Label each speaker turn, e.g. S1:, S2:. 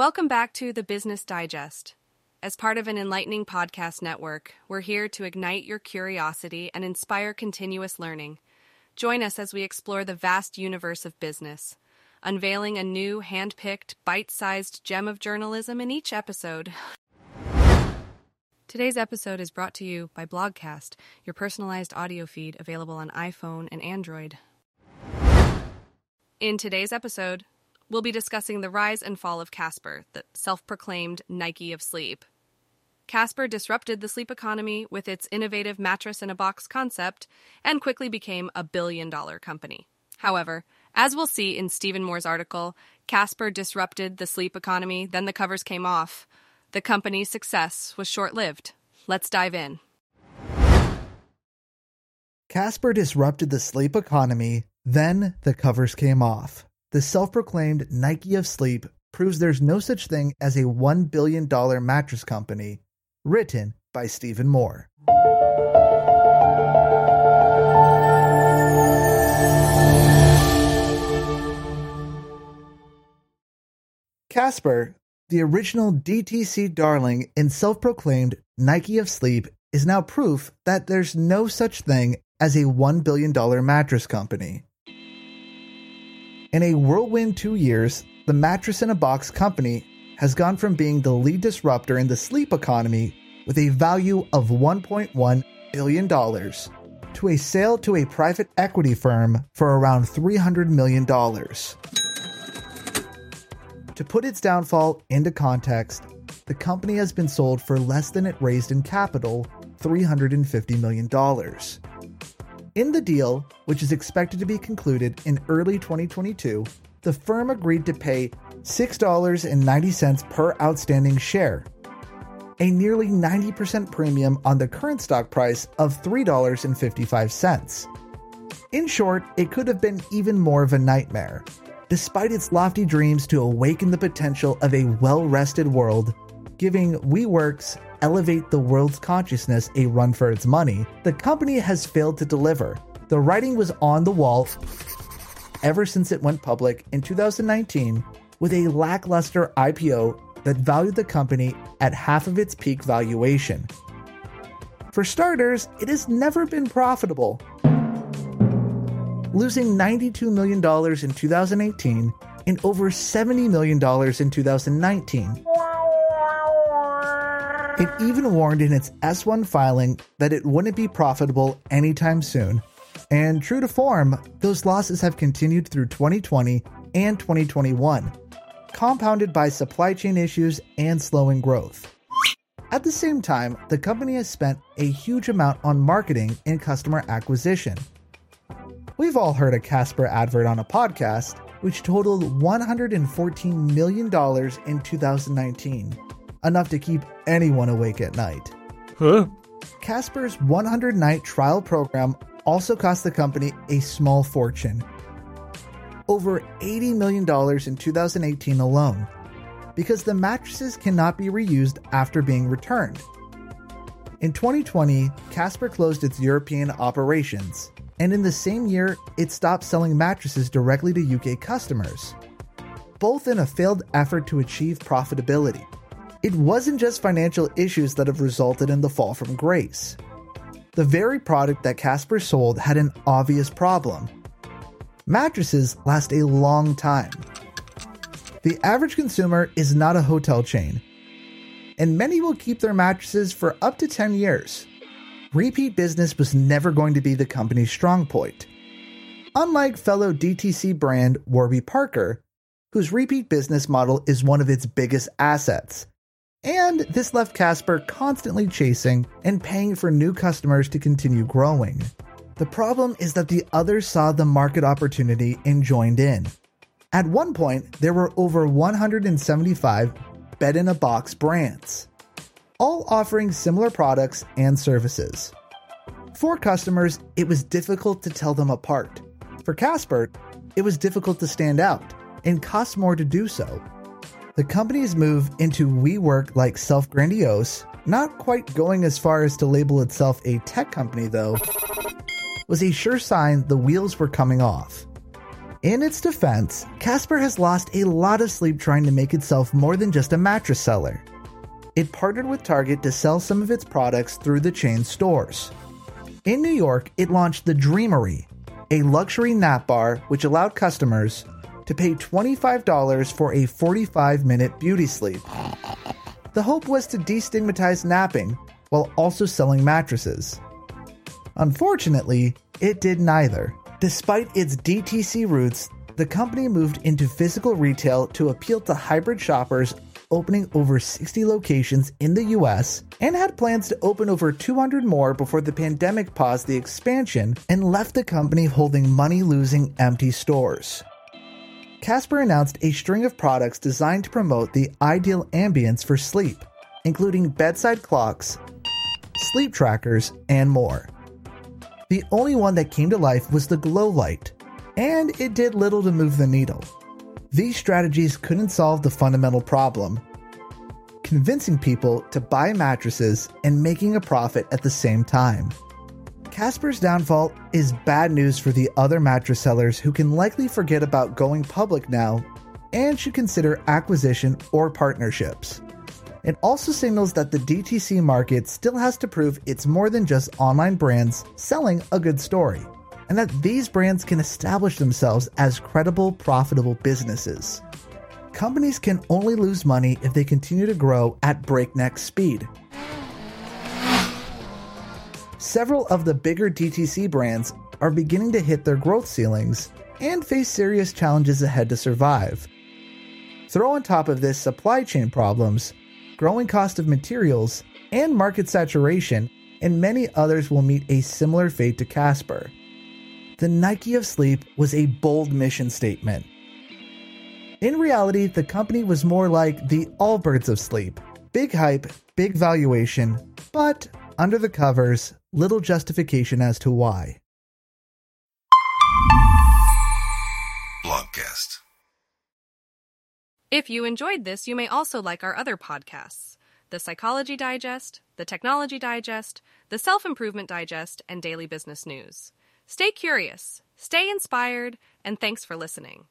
S1: Welcome back to the Business Digest. As part of an enlightening podcast network, we're here to ignite your curiosity and inspire continuous learning. Join us as we explore the vast universe of business, unveiling a new, hand picked, bite sized gem of journalism in each episode. Today's episode is brought to you by Blogcast, your personalized audio feed available on iPhone and Android. In today's episode, we'll be discussing the rise and fall of Casper, the self proclaimed Nike of sleep. Casper disrupted the sleep economy with its innovative mattress in a box concept and quickly became a billion dollar company. However, as we'll see in Stephen Moore's article, Casper disrupted the sleep economy, then the covers came off. The company's success was short lived. Let's dive in.
S2: Casper disrupted the sleep economy, then the covers came off. The self proclaimed Nike of sleep proves there's no such thing as a $1 billion mattress company. Written by Stephen Moore. Casper, the original DTC darling and self proclaimed Nike of sleep, is now proof that there's no such thing as a $1 billion mattress company. In a whirlwind two years, the mattress in a box company has gone from being the lead disruptor in the sleep economy with a value of $1.1 billion to a sale to a private equity firm for around $300 million. To put its downfall into context, the company has been sold for less than it raised in capital $350 million. In the deal, which is expected to be concluded in early 2022, the firm agreed to pay $6.90 per outstanding share, a nearly 90% premium on the current stock price of $3.55. In short, it could have been even more of a nightmare. Despite its lofty dreams to awaken the potential of a well rested world, giving WeWork's Elevate the World's Consciousness a run for its money, the company has failed to deliver. The writing was on the wall ever since it went public in 2019 with a lackluster IPO that valued the company at half of its peak valuation. For starters, it has never been profitable, losing $92 million in 2018 and over $70 million in 2019. It even warned in its S1 filing that it wouldn't be profitable anytime soon. And true to form, those losses have continued through 2020 and 2021, compounded by supply chain issues and slowing growth. At the same time, the company has spent a huge amount on marketing and customer acquisition. We've all heard a Casper advert on a podcast, which totaled $114 million in 2019, enough to keep anyone awake at night.
S3: Huh?
S2: Casper's 100 night trial program also cost the company a small fortune over $80 million in 2018 alone because the mattresses cannot be reused after being returned. In 2020, Casper closed its European operations, and in the same year, it stopped selling mattresses directly to UK customers, both in a failed effort to achieve profitability. It wasn't just financial issues that have resulted in the fall from grace. The very product that Casper sold had an obvious problem mattresses last a long time. The average consumer is not a hotel chain, and many will keep their mattresses for up to 10 years. Repeat business was never going to be the company's strong point. Unlike fellow DTC brand Warby Parker, whose repeat business model is one of its biggest assets. And this left Casper constantly chasing and paying for new customers to continue growing. The problem is that the others saw the market opportunity and joined in. At one point, there were over 175 bed in a box brands, all offering similar products and services. For customers, it was difficult to tell them apart. For Casper, it was difficult to stand out and cost more to do so. The company's move into WeWork like self grandiose, not quite going as far as to label itself a tech company though, was a sure sign the wheels were coming off. In its defense, Casper has lost a lot of sleep trying to make itself more than just a mattress seller. It partnered with Target to sell some of its products through the chain stores. In New York, it launched the Dreamery, a luxury nap bar which allowed customers to pay $25 for a 45 minute beauty sleep. The hope was to destigmatize napping while also selling mattresses. Unfortunately, it did neither. Despite its DTC roots, the company moved into physical retail to appeal to hybrid shoppers, opening over 60 locations in the US and had plans to open over 200 more before the pandemic paused the expansion and left the company holding money losing empty stores. Casper announced a string of products designed to promote the ideal ambience for sleep, including bedside clocks, sleep trackers, and more. The only one that came to life was the glow light, and it did little to move the needle. These strategies couldn't solve the fundamental problem convincing people to buy mattresses and making a profit at the same time. Casper's downfall is bad news for the other mattress sellers who can likely forget about going public now and should consider acquisition or partnerships. It also signals that the DTC market still has to prove it's more than just online brands selling a good story, and that these brands can establish themselves as credible, profitable businesses. Companies can only lose money if they continue to grow at breakneck speed. Several of the bigger DTC brands are beginning to hit their growth ceilings and face serious challenges ahead to survive. Throw on top of this supply chain problems, growing cost of materials, and market saturation, and many others will meet a similar fate to Casper. The Nike of Sleep was a bold mission statement. In reality, the company was more like the Allbirds of Sleep big hype, big valuation, but under the covers, little justification as to why.
S1: Blogcast. If you enjoyed this, you may also like our other podcasts The Psychology Digest, The Technology Digest, The Self Improvement Digest, and Daily Business News. Stay curious, stay inspired, and thanks for listening.